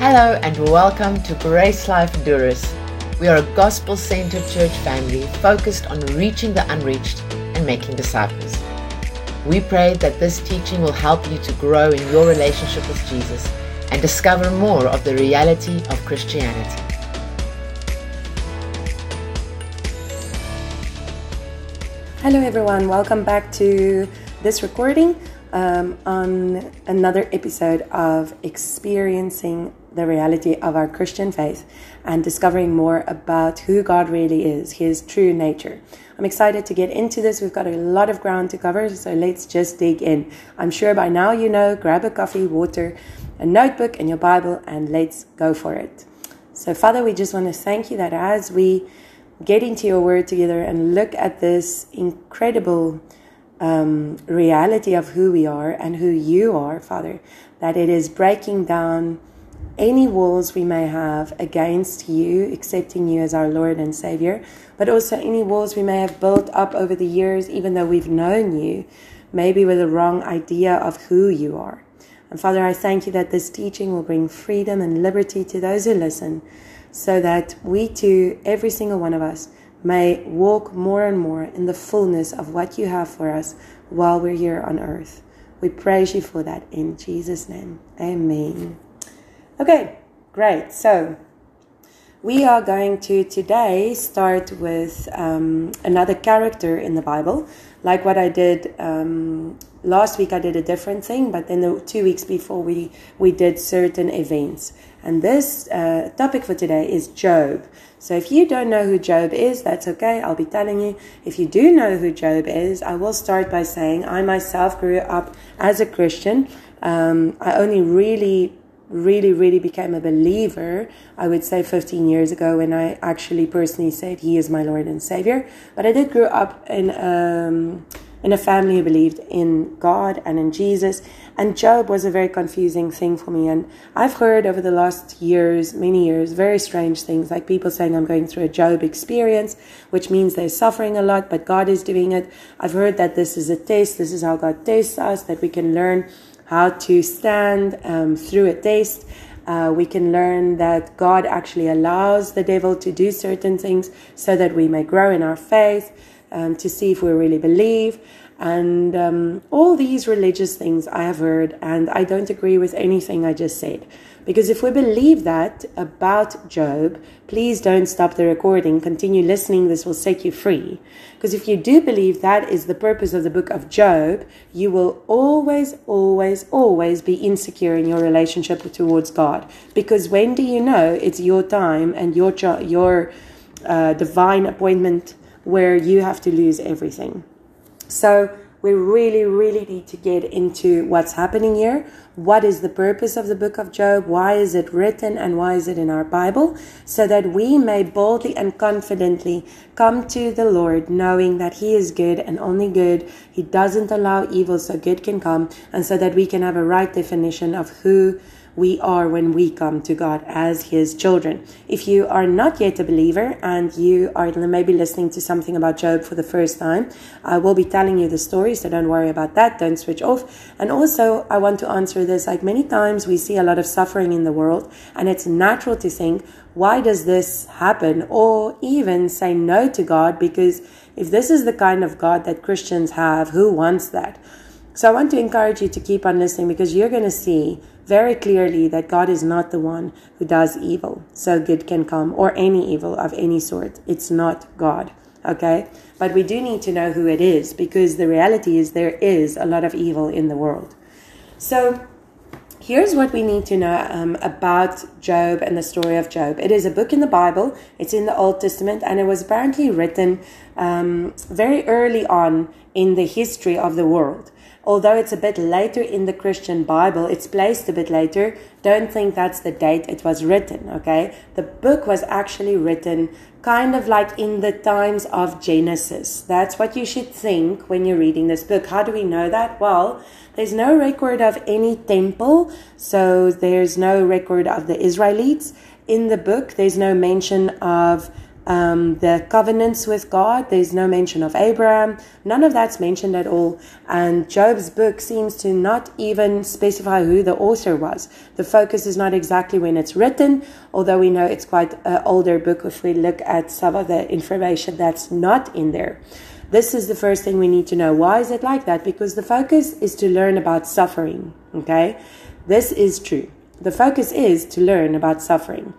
Hello and welcome to Grace Life Durrës. We are a gospel centered church family focused on reaching the unreached and making disciples. We pray that this teaching will help you to grow in your relationship with Jesus and discover more of the reality of Christianity. Hello, everyone. Welcome back to this recording um, on another episode of experiencing the reality of our Christian faith and discovering more about who God really is, His true nature. I'm excited to get into this. We've got a lot of ground to cover, so let's just dig in. I'm sure by now you know grab a coffee, water, a notebook, and your Bible, and let's go for it. So, Father, we just want to thank you that as we get into your word together and look at this incredible um, reality of who we are and who you are, Father, that it is breaking down any walls we may have against you, accepting you as our Lord and Savior, but also any walls we may have built up over the years, even though we've known you, maybe with a wrong idea of who you are. And Father, I thank you that this teaching will bring freedom and liberty to those who listen, so that we too, every single one of us, may walk more and more in the fullness of what you have for us while we're here on earth. We praise you for that in Jesus' name. Amen. Okay, great. So we are going to today start with um, another character in the Bible, like what I did um, last week. I did a different thing, but then the two weeks before we we did certain events. And this uh, topic for today is Job. So if you don't know who Job is, that's okay. I'll be telling you. If you do know who Job is, I will start by saying I myself grew up as a Christian. Um, I only really really, really became a believer, I would say 15 years ago when I actually personally said, He is my Lord and Savior. But I did grow up in, um, in a family who believed in God and in Jesus. And Job was a very confusing thing for me. And I've heard over the last years, many years, very strange things like people saying I'm going through a Job experience, which means they're suffering a lot, but God is doing it. I've heard that this is a test. This is how God tests us, that we can learn how to stand um, through a test. Uh, we can learn that God actually allows the devil to do certain things so that we may grow in our faith, um, to see if we really believe. And um, all these religious things I have heard, and I don't agree with anything I just said. Because if we believe that about Job, please don't stop the recording. Continue listening. This will set you free. Because if you do believe that is the purpose of the book of Job, you will always, always, always be insecure in your relationship towards God. Because when do you know it's your time and your, your uh, divine appointment where you have to lose everything? So we really, really need to get into what's happening here. What is the purpose of the book of Job? Why is it written and why is it in our Bible? So that we may boldly and confidently come to the Lord knowing that He is good and only good. He doesn't allow evil so good can come. And so that we can have a right definition of who we are when we come to God as His children. If you are not yet a believer and you are maybe listening to something about Job for the first time, I will be telling you the story, so don't worry about that. Don't switch off. And also, I want to answer this like many times we see a lot of suffering in the world, and it's natural to think, why does this happen? Or even say no to God because if this is the kind of God that Christians have, who wants that? So I want to encourage you to keep on listening because you're going to see very clearly that God is not the one who does evil so good can come or any evil of any sort. It's not God. Okay? But we do need to know who it is because the reality is there is a lot of evil in the world. So here's what we need to know um, about Job and the story of Job. It is a book in the Bible, it's in the Old Testament, and it was apparently written um, very early on in the history of the world although it's a bit later in the Christian Bible, it's placed a bit later. Don't think that's the date it was written, okay? The book was actually written kind of like in the times of Genesis. That's what you should think when you're reading this book. How do we know that? Well, there's no record of any temple, so there's no record of the Israelites in the book. There's no mention of um, the covenants with God. There's no mention of Abraham. None of that's mentioned at all. And Job's book seems to not even specify who the author was. The focus is not exactly when it's written, although we know it's quite an older book if we look at some of the information that's not in there. This is the first thing we need to know. Why is it like that? Because the focus is to learn about suffering. Okay? This is true. The focus is to learn about suffering.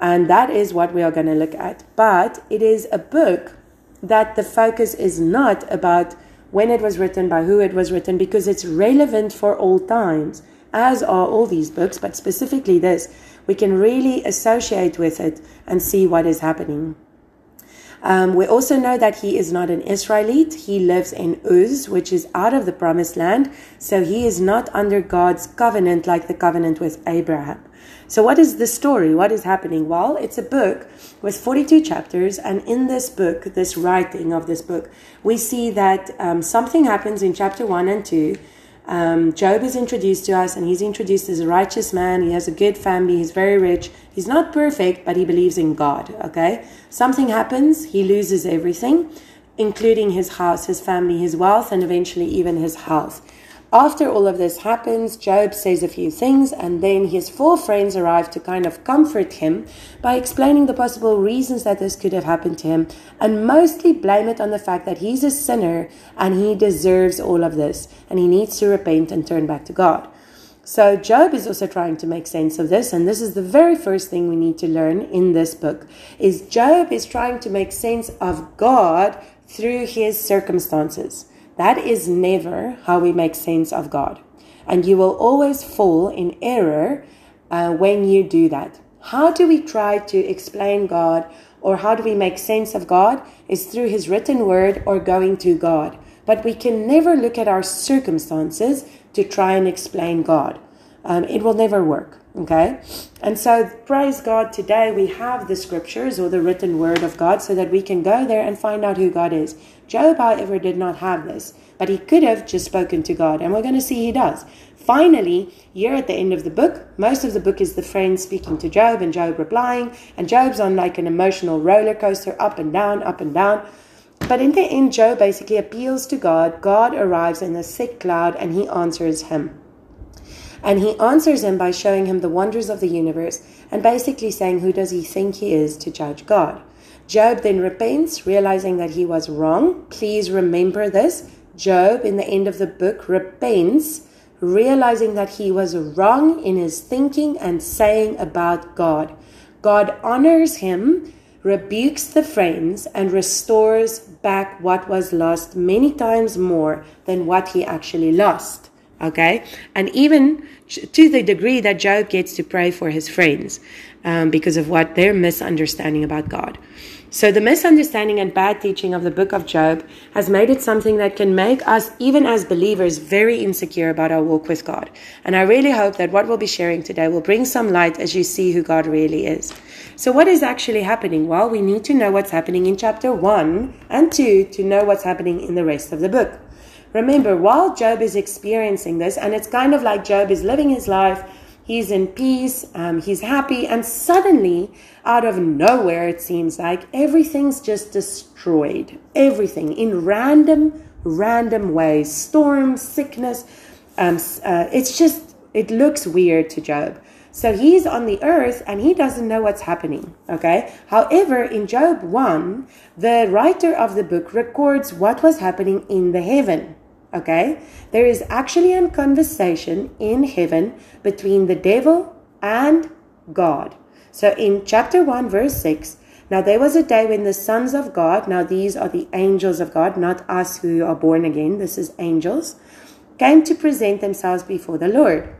And that is what we are going to look at. But it is a book that the focus is not about when it was written, by who it was written, because it's relevant for all times, as are all these books, but specifically this. We can really associate with it and see what is happening. Um, we also know that he is not an Israelite. He lives in Uz, which is out of the promised land. So he is not under God's covenant like the covenant with Abraham. So, what is the story? What is happening? Well, it's a book with 42 chapters. And in this book, this writing of this book, we see that um, something happens in chapter 1 and 2 um, Job is introduced to us, and he's introduced as a righteous man. He has a good family. He's very rich. He's not perfect, but he believes in God. Okay? Something happens, he loses everything, including his house, his family, his wealth, and eventually even his health. After all of this happens, Job says a few things, and then his four friends arrive to kind of comfort him by explaining the possible reasons that this could have happened to him, and mostly blame it on the fact that he's a sinner and he deserves all of this, and he needs to repent and turn back to God. So, Job is also trying to make sense of this, and this is the very first thing we need to learn in this book is Job is trying to make sense of God through his circumstances. That is never how we make sense of God. And you will always fall in error uh, when you do that. How do we try to explain God or how do we make sense of God? Is through His written word or going to God. But we can never look at our circumstances to try and explain God. Um, it will never work. Okay? And so, praise God, today we have the scriptures or the written word of God so that we can go there and find out who God is. Job, however, did not have this, but he could have just spoken to God, and we're going to see he does. Finally, here at the end of the book, most of the book is the friend speaking to Job and Job replying, and Job's on like an emotional roller coaster, up and down, up and down. But in the end, Job basically appeals to God. God arrives in a thick cloud and he answers him. And he answers him by showing him the wonders of the universe and basically saying, Who does he think he is to judge God? Job then repents, realizing that he was wrong. Please remember this. Job, in the end of the book, repents, realizing that he was wrong in his thinking and saying about God. God honors him, rebukes the friends, and restores back what was lost many times more than what he actually lost. Okay? And even to the degree that Job gets to pray for his friends um, because of what their misunderstanding about God. So, the misunderstanding and bad teaching of the book of Job has made it something that can make us, even as believers, very insecure about our walk with God. And I really hope that what we'll be sharing today will bring some light as you see who God really is. So, what is actually happening? Well, we need to know what's happening in chapter 1 and 2 to know what's happening in the rest of the book. Remember, while Job is experiencing this, and it's kind of like Job is living his life, he's in peace, um, he's happy, and suddenly, out of nowhere, it seems like everything's just destroyed. Everything in random, random ways storm, sickness. Um, uh, it's just, it looks weird to Job. So he's on the earth and he doesn't know what's happening. Okay. However, in Job 1, the writer of the book records what was happening in the heaven. Okay? There is actually a conversation in heaven between the devil and God. So in chapter 1, verse 6, now there was a day when the sons of God, now these are the angels of God, not us who are born again, this is angels, came to present themselves before the Lord.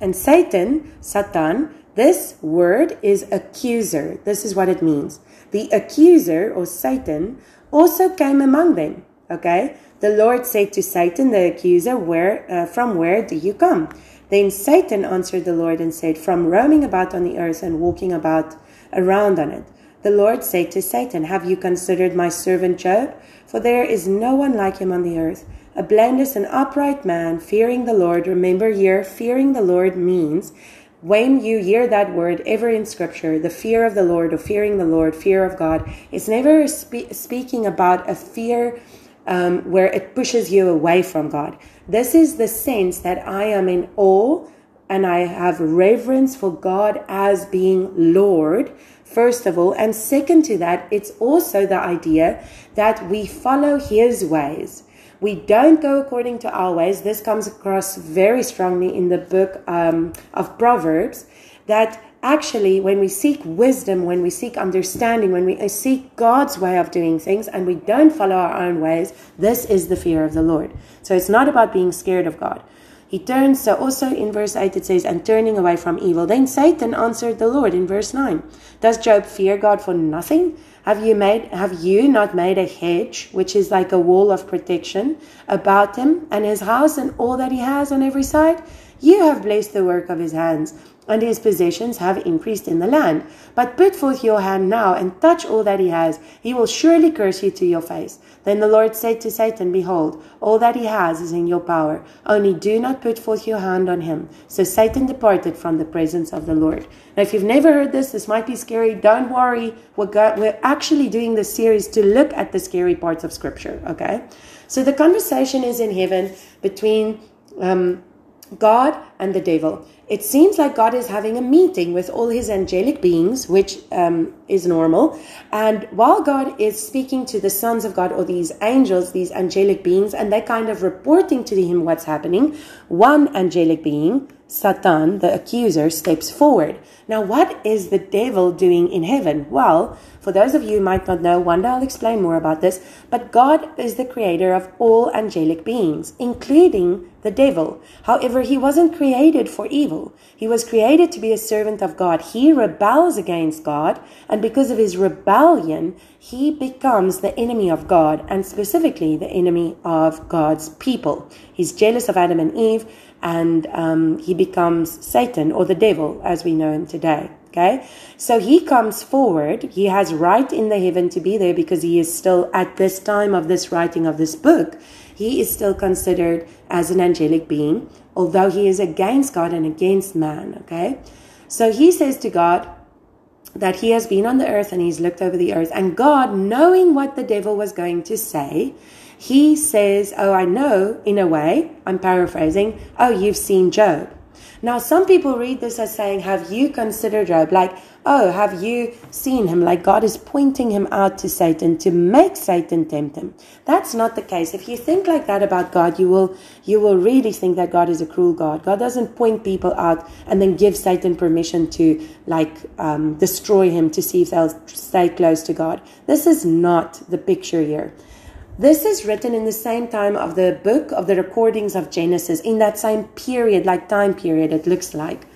And Satan, Satan, this word is accuser. This is what it means. The accuser or Satan also came among them. Okay? The Lord said to Satan, the accuser, where, uh, From where do you come? Then Satan answered the Lord and said, From roaming about on the earth and walking about around on it. The Lord said to Satan, Have you considered my servant Job? For there is no one like him on the earth, a blameless and upright man, fearing the Lord. Remember here, fearing the Lord means when you hear that word ever in scripture, the fear of the Lord or fearing the Lord, fear of God, it's never spe- speaking about a fear um, where it pushes you away from God. This is the sense that I am in awe and I have reverence for God as being Lord, first of all. And second to that, it's also the idea that we follow His ways. We don't go according to our ways. This comes across very strongly in the book um, of Proverbs that actually, when we seek wisdom, when we seek understanding, when we uh, seek God's way of doing things and we don't follow our own ways, this is the fear of the Lord. So it's not about being scared of God. He turns, so also in verse 8 it says, and turning away from evil. Then Satan answered the Lord in verse 9. Does Job fear God for nothing? Have you made have you not made a hedge, which is like a wall of protection, about him and his house and all that he has on every side? You have blessed the work of his hands and his possessions have increased in the land. But put forth your hand now and touch all that he has. He will surely curse you to your face. Then the Lord said to Satan, Behold, all that he has is in your power. Only do not put forth your hand on him. So Satan departed from the presence of the Lord. Now, if you've never heard this, this might be scary. Don't worry. We're, go- we're actually doing this series to look at the scary parts of Scripture, okay? So the conversation is in heaven between. Um, God and the devil. It seems like God is having a meeting with all his angelic beings, which um, is normal. And while God is speaking to the sons of God or these angels, these angelic beings, and they're kind of reporting to him what's happening, one angelic being, Satan, the accuser, steps forward. Now, what is the devil doing in heaven? Well, for those of you who might not know, one day I'll explain more about this, but God is the creator of all angelic beings, including the devil. However, he wasn't created for evil. He was created to be a servant of God. He rebels against God, and because of his rebellion, he becomes the enemy of God, and specifically the enemy of God's people. He's jealous of Adam and Eve, and um, he becomes Satan or the devil as we know him today. Okay. So he comes forward. He has right in the heaven to be there because he is still, at this time of this writing of this book, he is still considered as an angelic being, although he is against God and against man. Okay. So he says to God, that he has been on the earth and he's looked over the earth. And God, knowing what the devil was going to say, he says, Oh, I know, in a way, I'm paraphrasing, oh, you've seen Job. Now, some people read this as saying, Have you considered Job? Like, oh, have you seen him? Like, God is pointing him out to Satan to make Satan tempt him. That's not the case. If you think like that about God, you will, you will really think that God is a cruel God. God doesn't point people out and then give Satan permission to, like, um, destroy him to see if they'll stay close to God. This is not the picture here. This is written in the same time of the book of the recordings of Genesis, in that same period, like time period, it looks like.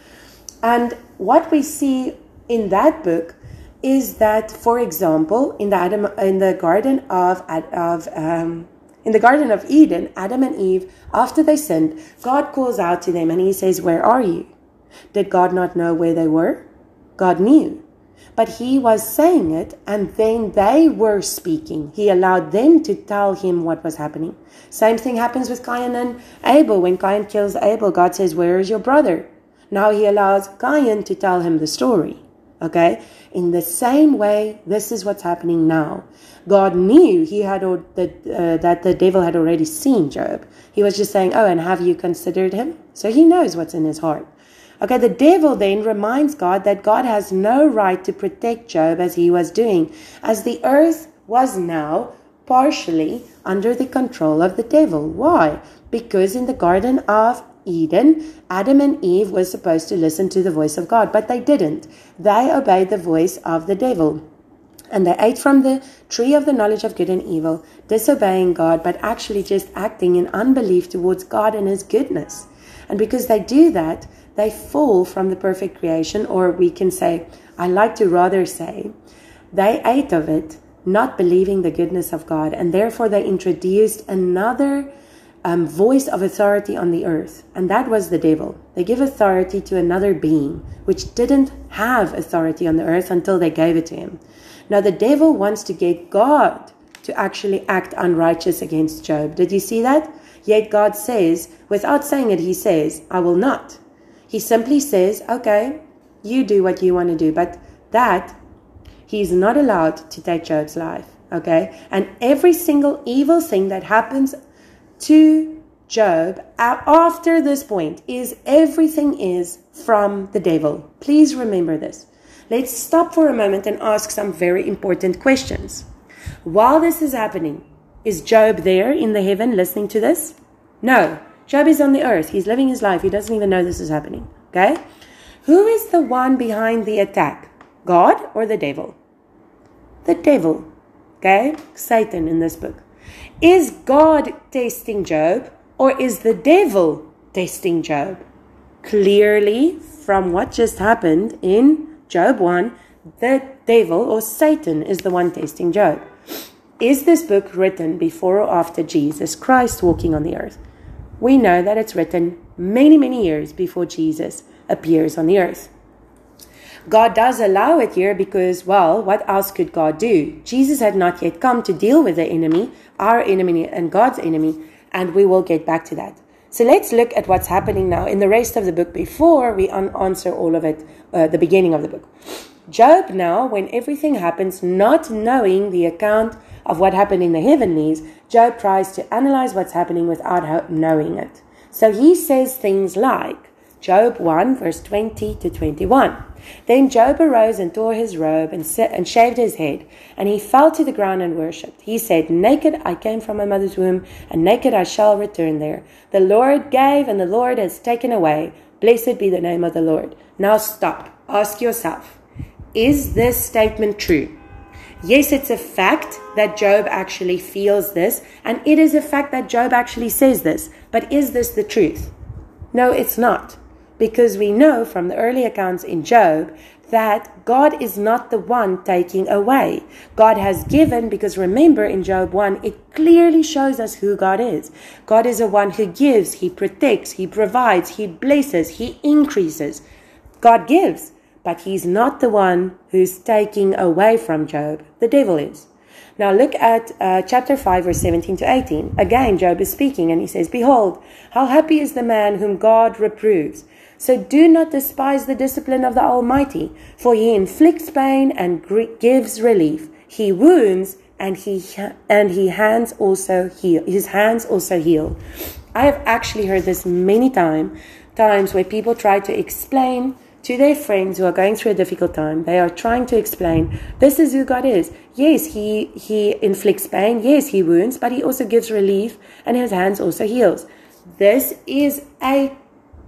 And what we see in that book is that, for example, in the Adam, in the Garden of of um, in the Garden of Eden, Adam and Eve, after they sinned, God calls out to them and He says, "Where are you?" Did God not know where they were? God knew but he was saying it and then they were speaking. He allowed them to tell him what was happening. Same thing happens with Cain and Abel. When Cain kills Abel, God says, Where is your brother? Now he allows Cain to tell him the story. Okay? In the same way, this is what's happening now. God knew he had that, uh, that the devil had already seen Job. He was just saying, Oh, and have you considered him? So he knows what's in his heart. Okay, the devil then reminds God that God has no right to protect Job as he was doing, as the earth was now partially under the control of the devil. Why? Because in the Garden of Eden, Adam and Eve were supposed to listen to the voice of God, but they didn't. They obeyed the voice of the devil. And they ate from the tree of the knowledge of good and evil, disobeying God, but actually just acting in unbelief towards God and His goodness. And because they do that, they fall from the perfect creation, or we can say, I like to rather say, they ate of it, not believing the goodness of God, and therefore they introduced another um, voice of authority on the earth, and that was the devil. They give authority to another being which didn't have authority on the earth until they gave it to him. Now, the devil wants to get God to actually act unrighteous against Job. Did you see that? Yet God says, without saying it, he says, I will not. He simply says, okay, you do what you want to do. But that, he's not allowed to take Job's life. Okay? And every single evil thing that happens to Job after this point is everything is from the devil. Please remember this. Let's stop for a moment and ask some very important questions. While this is happening, is Job there in the heaven listening to this? No. Job is on the earth. He's living his life. He doesn't even know this is happening. Okay? Who is the one behind the attack? God or the devil? The devil. Okay? Satan in this book. Is God testing Job or is the devil testing Job? Clearly, from what just happened in Job 1, the devil or Satan is the one testing Job. Is this book written before or after Jesus Christ walking on the earth? We know that it's written many, many years before Jesus appears on the earth. God does allow it here because, well, what else could God do? Jesus had not yet come to deal with the enemy, our enemy and God's enemy, and we will get back to that. So let's look at what's happening now in the rest of the book before we un- answer all of it, uh, the beginning of the book. Job now, when everything happens, not knowing the account of what happened in the heavenlies, Job tries to analyze what's happening without knowing it. So he says things like Job 1, verse 20 to 21. Then Job arose and tore his robe and, and shaved his head, and he fell to the ground and worshipped. He said, Naked I came from my mother's womb, and naked I shall return there. The Lord gave, and the Lord has taken away. Blessed be the name of the Lord. Now stop. Ask yourself, is this statement true? Yes, it's a fact that Job actually feels this, and it is a fact that Job actually says this. But is this the truth? No, it's not because we know from the early accounts in Job that God is not the one taking away. God has given, because remember in Job 1, it clearly shows us who God is. God is the one who gives, He protects, He provides, He blesses, He increases. God gives, but He's not the one who's taking away from Job. The devil is. Now look at uh, chapter 5, verse 17 to 18. Again, Job is speaking and he says, Behold, how happy is the man whom God reproves so do not despise the discipline of the Almighty, for he inflicts pain and gives relief. He wounds and he and he hands also heal. His hands also heal. I have actually heard this many time, times where people try to explain to their friends who are going through a difficult time. They are trying to explain this is who God is. Yes, he he inflicts pain. Yes, he wounds, but he also gives relief, and his hands also heals. This is a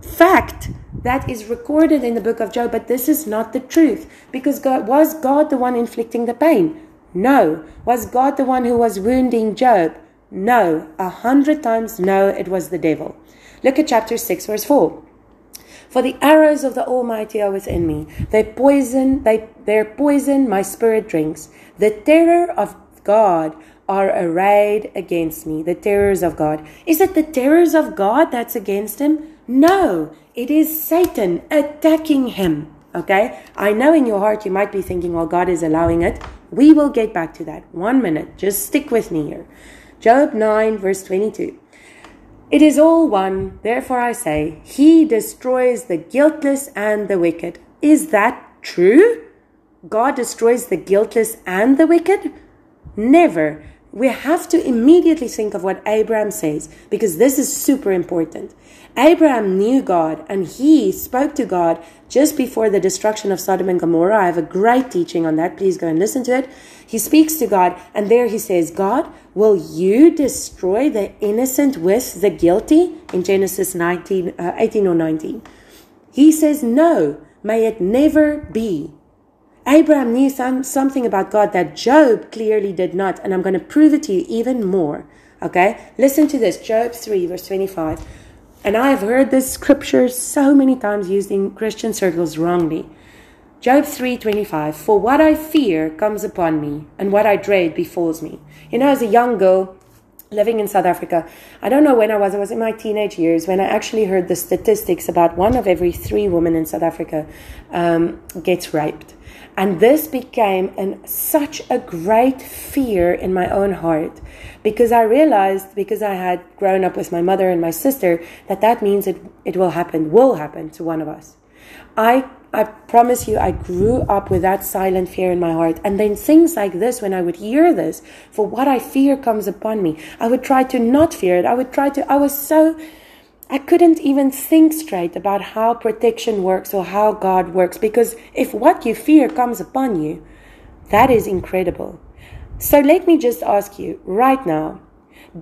fact that is recorded in the book of Job, but this is not the truth. Because God, was God the one inflicting the pain? No. Was God the one who was wounding Job? No. A hundred times no, it was the devil. Look at chapter 6, verse 4. For the arrows of the Almighty are within me. They poison, they, their poison my spirit drinks. The terror of God are arrayed against me. The terrors of God. Is it the terrors of God that's against him? No, it is Satan attacking him. Okay? I know in your heart you might be thinking, well, God is allowing it. We will get back to that. One minute. Just stick with me here. Job 9, verse 22. It is all one, therefore I say, He destroys the guiltless and the wicked. Is that true? God destroys the guiltless and the wicked? Never we have to immediately think of what Abraham says because this is super important. Abraham knew God and he spoke to God just before the destruction of Sodom and Gomorrah. I have a great teaching on that. Please go and listen to it. He speaks to God and there he says, God, will you destroy the innocent with the guilty? In Genesis 19, uh, 18 or 19. He says, no, may it never be. Abraham knew some, something about God that Job clearly did not, and I'm going to prove it to you even more. Okay? Listen to this Job 3, verse 25. And I have heard this scripture so many times used in Christian circles wrongly. Job 3:25 For what I fear comes upon me and what I dread befalls me. You know as a young girl living in South Africa. I don't know when I was, I was in my teenage years when I actually heard the statistics about one of every three women in South Africa um, gets raped. And this became an, such a great fear in my own heart because I realized, because I had grown up with my mother and my sister, that that means it, it will happen, will happen to one of us. I I promise you, I grew up with that silent fear in my heart. And then things like this, when I would hear this, for what I fear comes upon me, I would try to not fear it. I would try to, I was so, I couldn't even think straight about how protection works or how God works. Because if what you fear comes upon you, that is incredible. So let me just ask you right now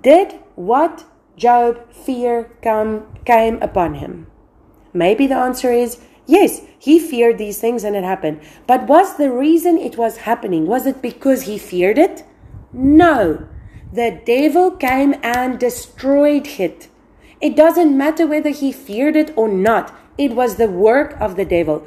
did what Job fear come, came upon him? Maybe the answer is Yes, he feared these things and it happened. But was the reason it was happening, was it because he feared it? No. The devil came and destroyed it. It doesn't matter whether he feared it or not. It was the work of the devil.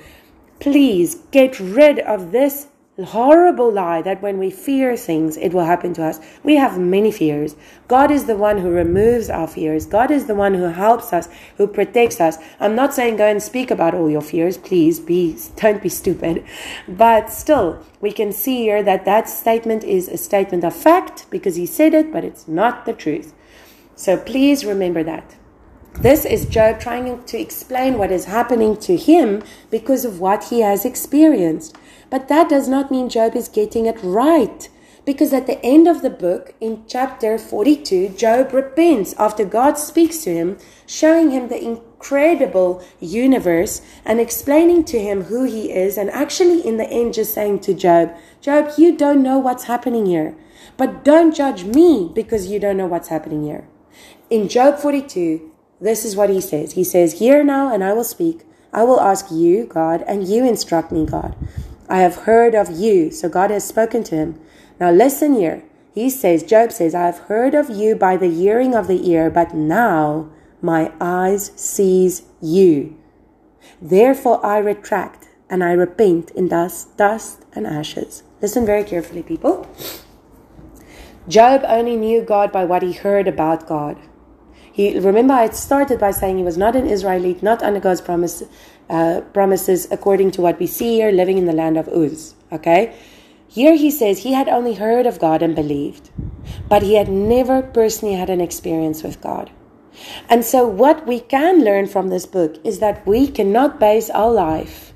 Please get rid of this horrible lie that when we fear things, it will happen to us. We have many fears. God is the one who removes our fears. God is the one who helps us, who protects us. I'm not saying go and speak about all your fears. Please be, don't be stupid. But still, we can see here that that statement is a statement of fact because he said it, but it's not the truth. So please remember that. This is Job trying to explain what is happening to him because of what he has experienced. But that does not mean Job is getting it right. Because at the end of the book, in chapter 42, Job repents after God speaks to him, showing him the incredible universe and explaining to him who he is, and actually, in the end, just saying to Job, Job, you don't know what's happening here, but don't judge me because you don't know what's happening here. In Job 42, this is what he says He says, Hear now, and I will speak. I will ask you, God, and you instruct me, God. I have heard of you. So God has spoken to him. Now listen here. He says, Job says, I have heard of you by the hearing of the ear, but now my eyes sees you. Therefore I retract and I repent in dust, dust and ashes. Listen very carefully, people. Job only knew God by what he heard about God. He remember I started by saying he was not an Israelite, not under God's promise, uh, promises according to what we see here, living in the land of Uz. Okay? Here he says he had only heard of God and believed, but he had never personally had an experience with God. And so, what we can learn from this book is that we cannot base our life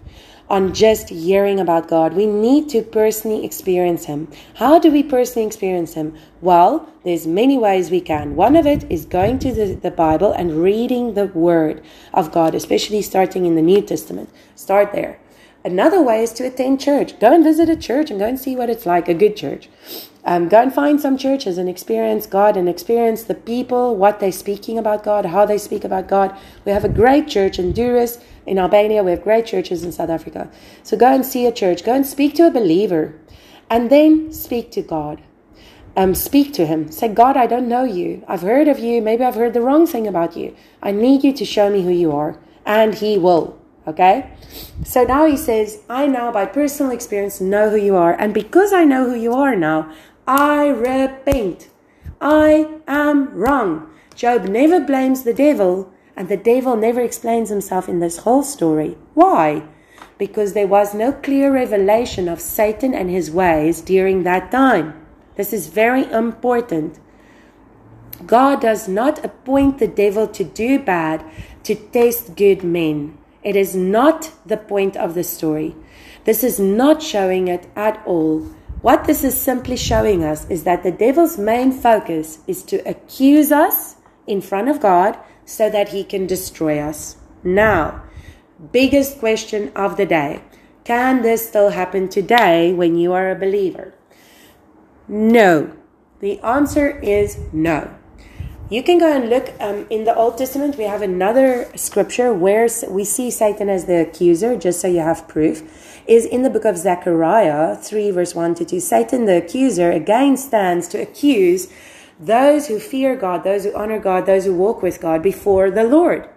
on just hearing about God. We need to personally experience Him. How do we personally experience Him? Well, there's many ways we can. One of it is going to the, the Bible and reading the Word of God, especially starting in the New Testament. Start there. Another way is to attend church. Go and visit a church and go and see what it's like, a good church. Um, go and find some churches and experience God and experience the people, what they're speaking about God, how they speak about God. We have a great church in Durrës in Albania. We have great churches in South Africa. So go and see a church. Go and speak to a believer and then speak to God. Um, speak to him. Say, God, I don't know you. I've heard of you. Maybe I've heard the wrong thing about you. I need you to show me who you are. And he will. Okay? So now he says, I now by personal experience know who you are. And because I know who you are now, I repent. I am wrong. Job never blames the devil and the devil never explains himself in this whole story. Why? Because there was no clear revelation of Satan and his ways during that time. This is very important. God does not appoint the devil to do bad to test good men. It is not the point of the story. This is not showing it at all. What this is simply showing us is that the devil's main focus is to accuse us in front of God so that he can destroy us. Now, biggest question of the day can this still happen today when you are a believer? No. The answer is no. You can go and look um, in the Old Testament. We have another scripture where we see Satan as the accuser, just so you have proof. Is in the book of Zechariah 3, verse 1 to 2. Satan, the accuser, again stands to accuse those who fear God, those who honor God, those who walk with God before the Lord.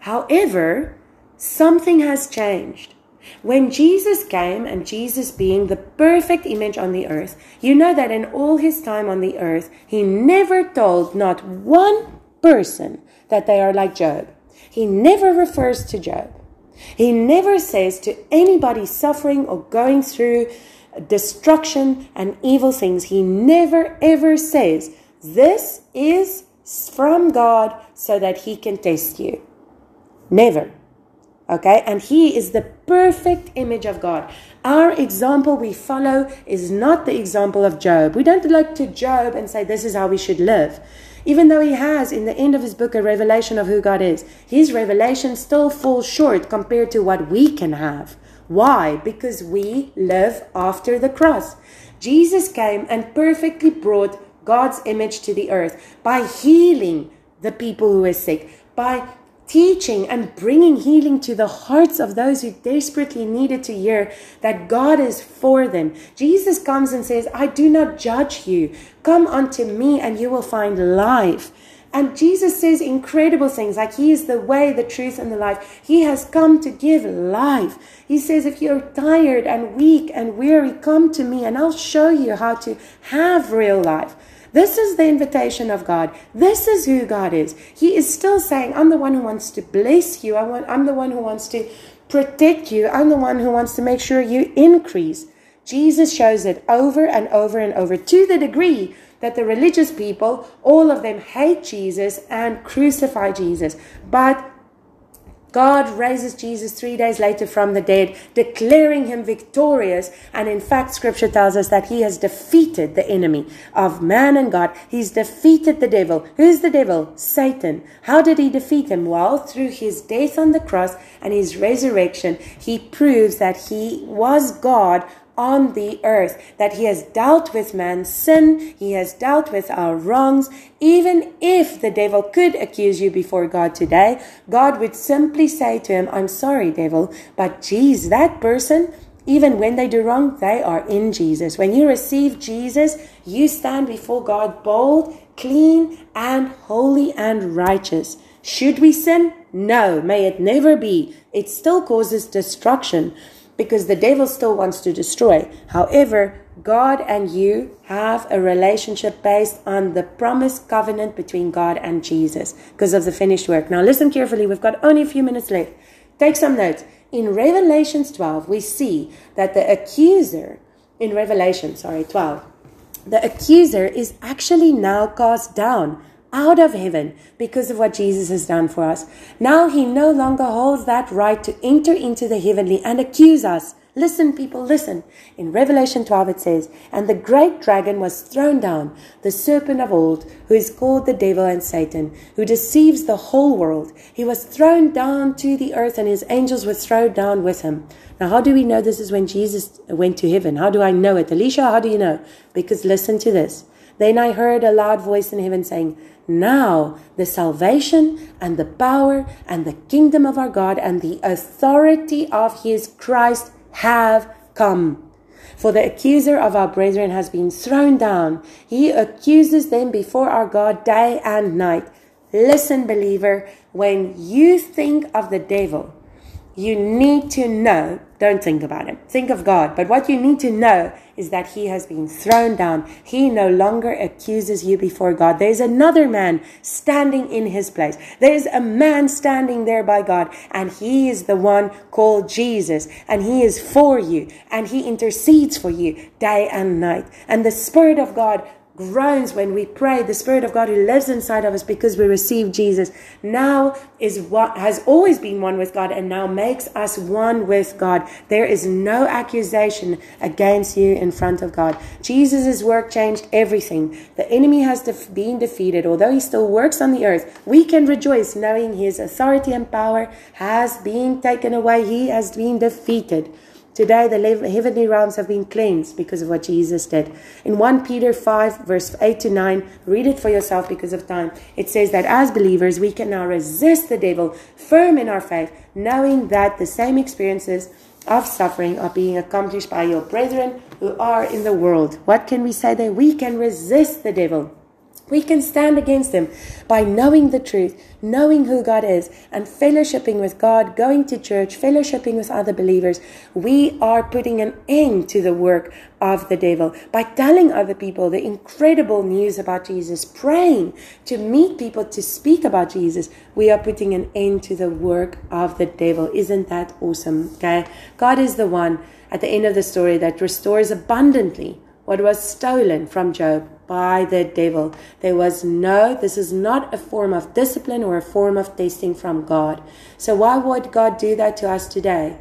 However, something has changed. When Jesus came, and Jesus being the perfect image on the earth, you know that in all his time on the earth, he never told not one person that they are like Job. He never refers to Job. He never says to anybody suffering or going through destruction and evil things, he never ever says, This is from God so that he can test you. Never. Okay, and he is the perfect image of God. Our example we follow is not the example of Job. We don't look to Job and say, This is how we should live. Even though he has, in the end of his book, a revelation of who God is, his revelation still falls short compared to what we can have. Why? Because we live after the cross. Jesus came and perfectly brought God's image to the earth by healing the people who are sick, by teaching and bringing healing to the hearts of those who desperately needed to hear that God is for them. Jesus comes and says, I do not judge you. Come unto me and you will find life. And Jesus says incredible things like He is the way, the truth, and the life. He has come to give life. He says, If you're tired and weak and weary, come to me and I'll show you how to have real life. This is the invitation of God. This is who God is. He is still saying, I'm the one who wants to bless you. I want, I'm the one who wants to protect you. I'm the one who wants to make sure you increase. Jesus shows it over and over and over to the degree that the religious people, all of them hate Jesus and crucify Jesus. But God raises Jesus three days later from the dead, declaring him victorious. And in fact, scripture tells us that he has defeated the enemy of man and God. He's defeated the devil. Who's the devil? Satan. How did he defeat him? Well, through his death on the cross and his resurrection, he proves that he was God on the earth, that he has dealt with man's sin, he has dealt with our wrongs. Even if the devil could accuse you before God today, God would simply say to him, I'm sorry, devil, but geez, that person, even when they do wrong, they are in Jesus. When you receive Jesus, you stand before God bold, clean, and holy and righteous. Should we sin? No, may it never be. It still causes destruction because the devil still wants to destroy. However, God and you have a relationship based on the promised covenant between God and Jesus because of the finished work. Now, listen carefully. We've got only a few minutes left. Take some notes. In Revelations 12, we see that the accuser, in Revelation, sorry, 12, the accuser is actually now cast down out of heaven because of what Jesus has done for us. Now he no longer holds that right to enter into the heavenly and accuse us. Listen, people, listen. In Revelation 12 it says, And the great dragon was thrown down, the serpent of old, who is called the devil and Satan, who deceives the whole world. He was thrown down to the earth, and his angels were thrown down with him. Now, how do we know this is when Jesus went to heaven? How do I know it? Alecia, how do you know? Because listen to this. Then I heard a loud voice in heaven saying, now the salvation and the power and the kingdom of our God and the authority of his Christ have come. For the accuser of our brethren has been thrown down. He accuses them before our God day and night. Listen, believer, when you think of the devil, you need to know, don't think about him, think of God. But what you need to know is that he has been thrown down. He no longer accuses you before God. There's another man standing in his place. There's a man standing there by God, and he is the one called Jesus, and he is for you, and he intercedes for you day and night. And the Spirit of God groans when we pray, the Spirit of God who lives inside of us because we receive Jesus, now is what has always been one with God and now makes us one with God. There is no accusation against you in front of God. Jesus' work changed everything. The enemy has def- been defeated. Although he still works on the earth, we can rejoice knowing his authority and power has been taken away. He has been defeated. Today, the heavenly realms have been cleansed because of what Jesus did. In 1 Peter 5, verse 8 to 9, read it for yourself because of time. It says that as believers, we can now resist the devil firm in our faith, knowing that the same experiences of suffering are being accomplished by your brethren who are in the world. What can we say there? We can resist the devil We can stand against them by knowing the truth, knowing who God is, and fellowshipping with God, going to church, fellowshipping with other believers. We are putting an end to the work of the devil by telling other people the incredible news about Jesus, praying to meet people to speak about Jesus. We are putting an end to the work of the devil. Isn't that awesome? Okay. God is the one at the end of the story that restores abundantly what was stolen from Job by the devil. There was no, this is not a form of discipline or a form of testing from God. So, why would God do that to us today?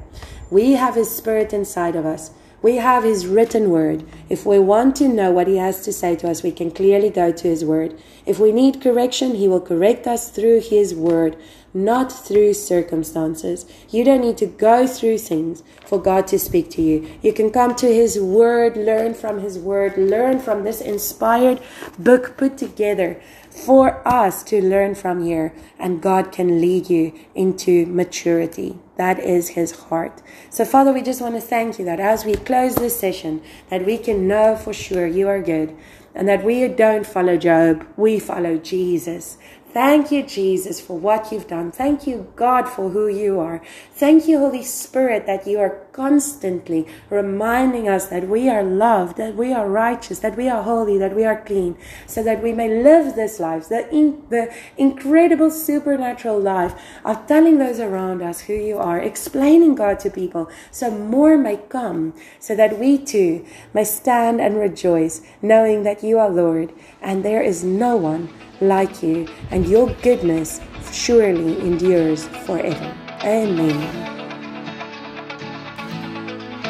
We have His Spirit inside of us. We have His written word. If we want to know what He has to say to us, we can clearly go to His word. If we need correction, He will correct us through His word not through circumstances. You don't need to go through things for God to speak to you. You can come to His Word, learn from His Word, learn from this inspired book put together for us to learn from here, and God can lead you into maturity. That is His heart. So, Father, we just want to thank you that as we close this session, that we can know for sure you are good and that we don't follow Job, we follow Jesus. Thank you, Jesus, for what you've done. Thank you, God, for who you are. Thank you, Holy Spirit, that you are constantly reminding us that we are loved, that we are righteous, that we are holy, that we are clean, so that we may live this life, the, in, the incredible supernatural life of telling those around us who you are, explaining God to people, so more may come, so that we too may stand and rejoice, knowing that you are Lord, and there is no one like you, and your goodness surely endures forever. Amen.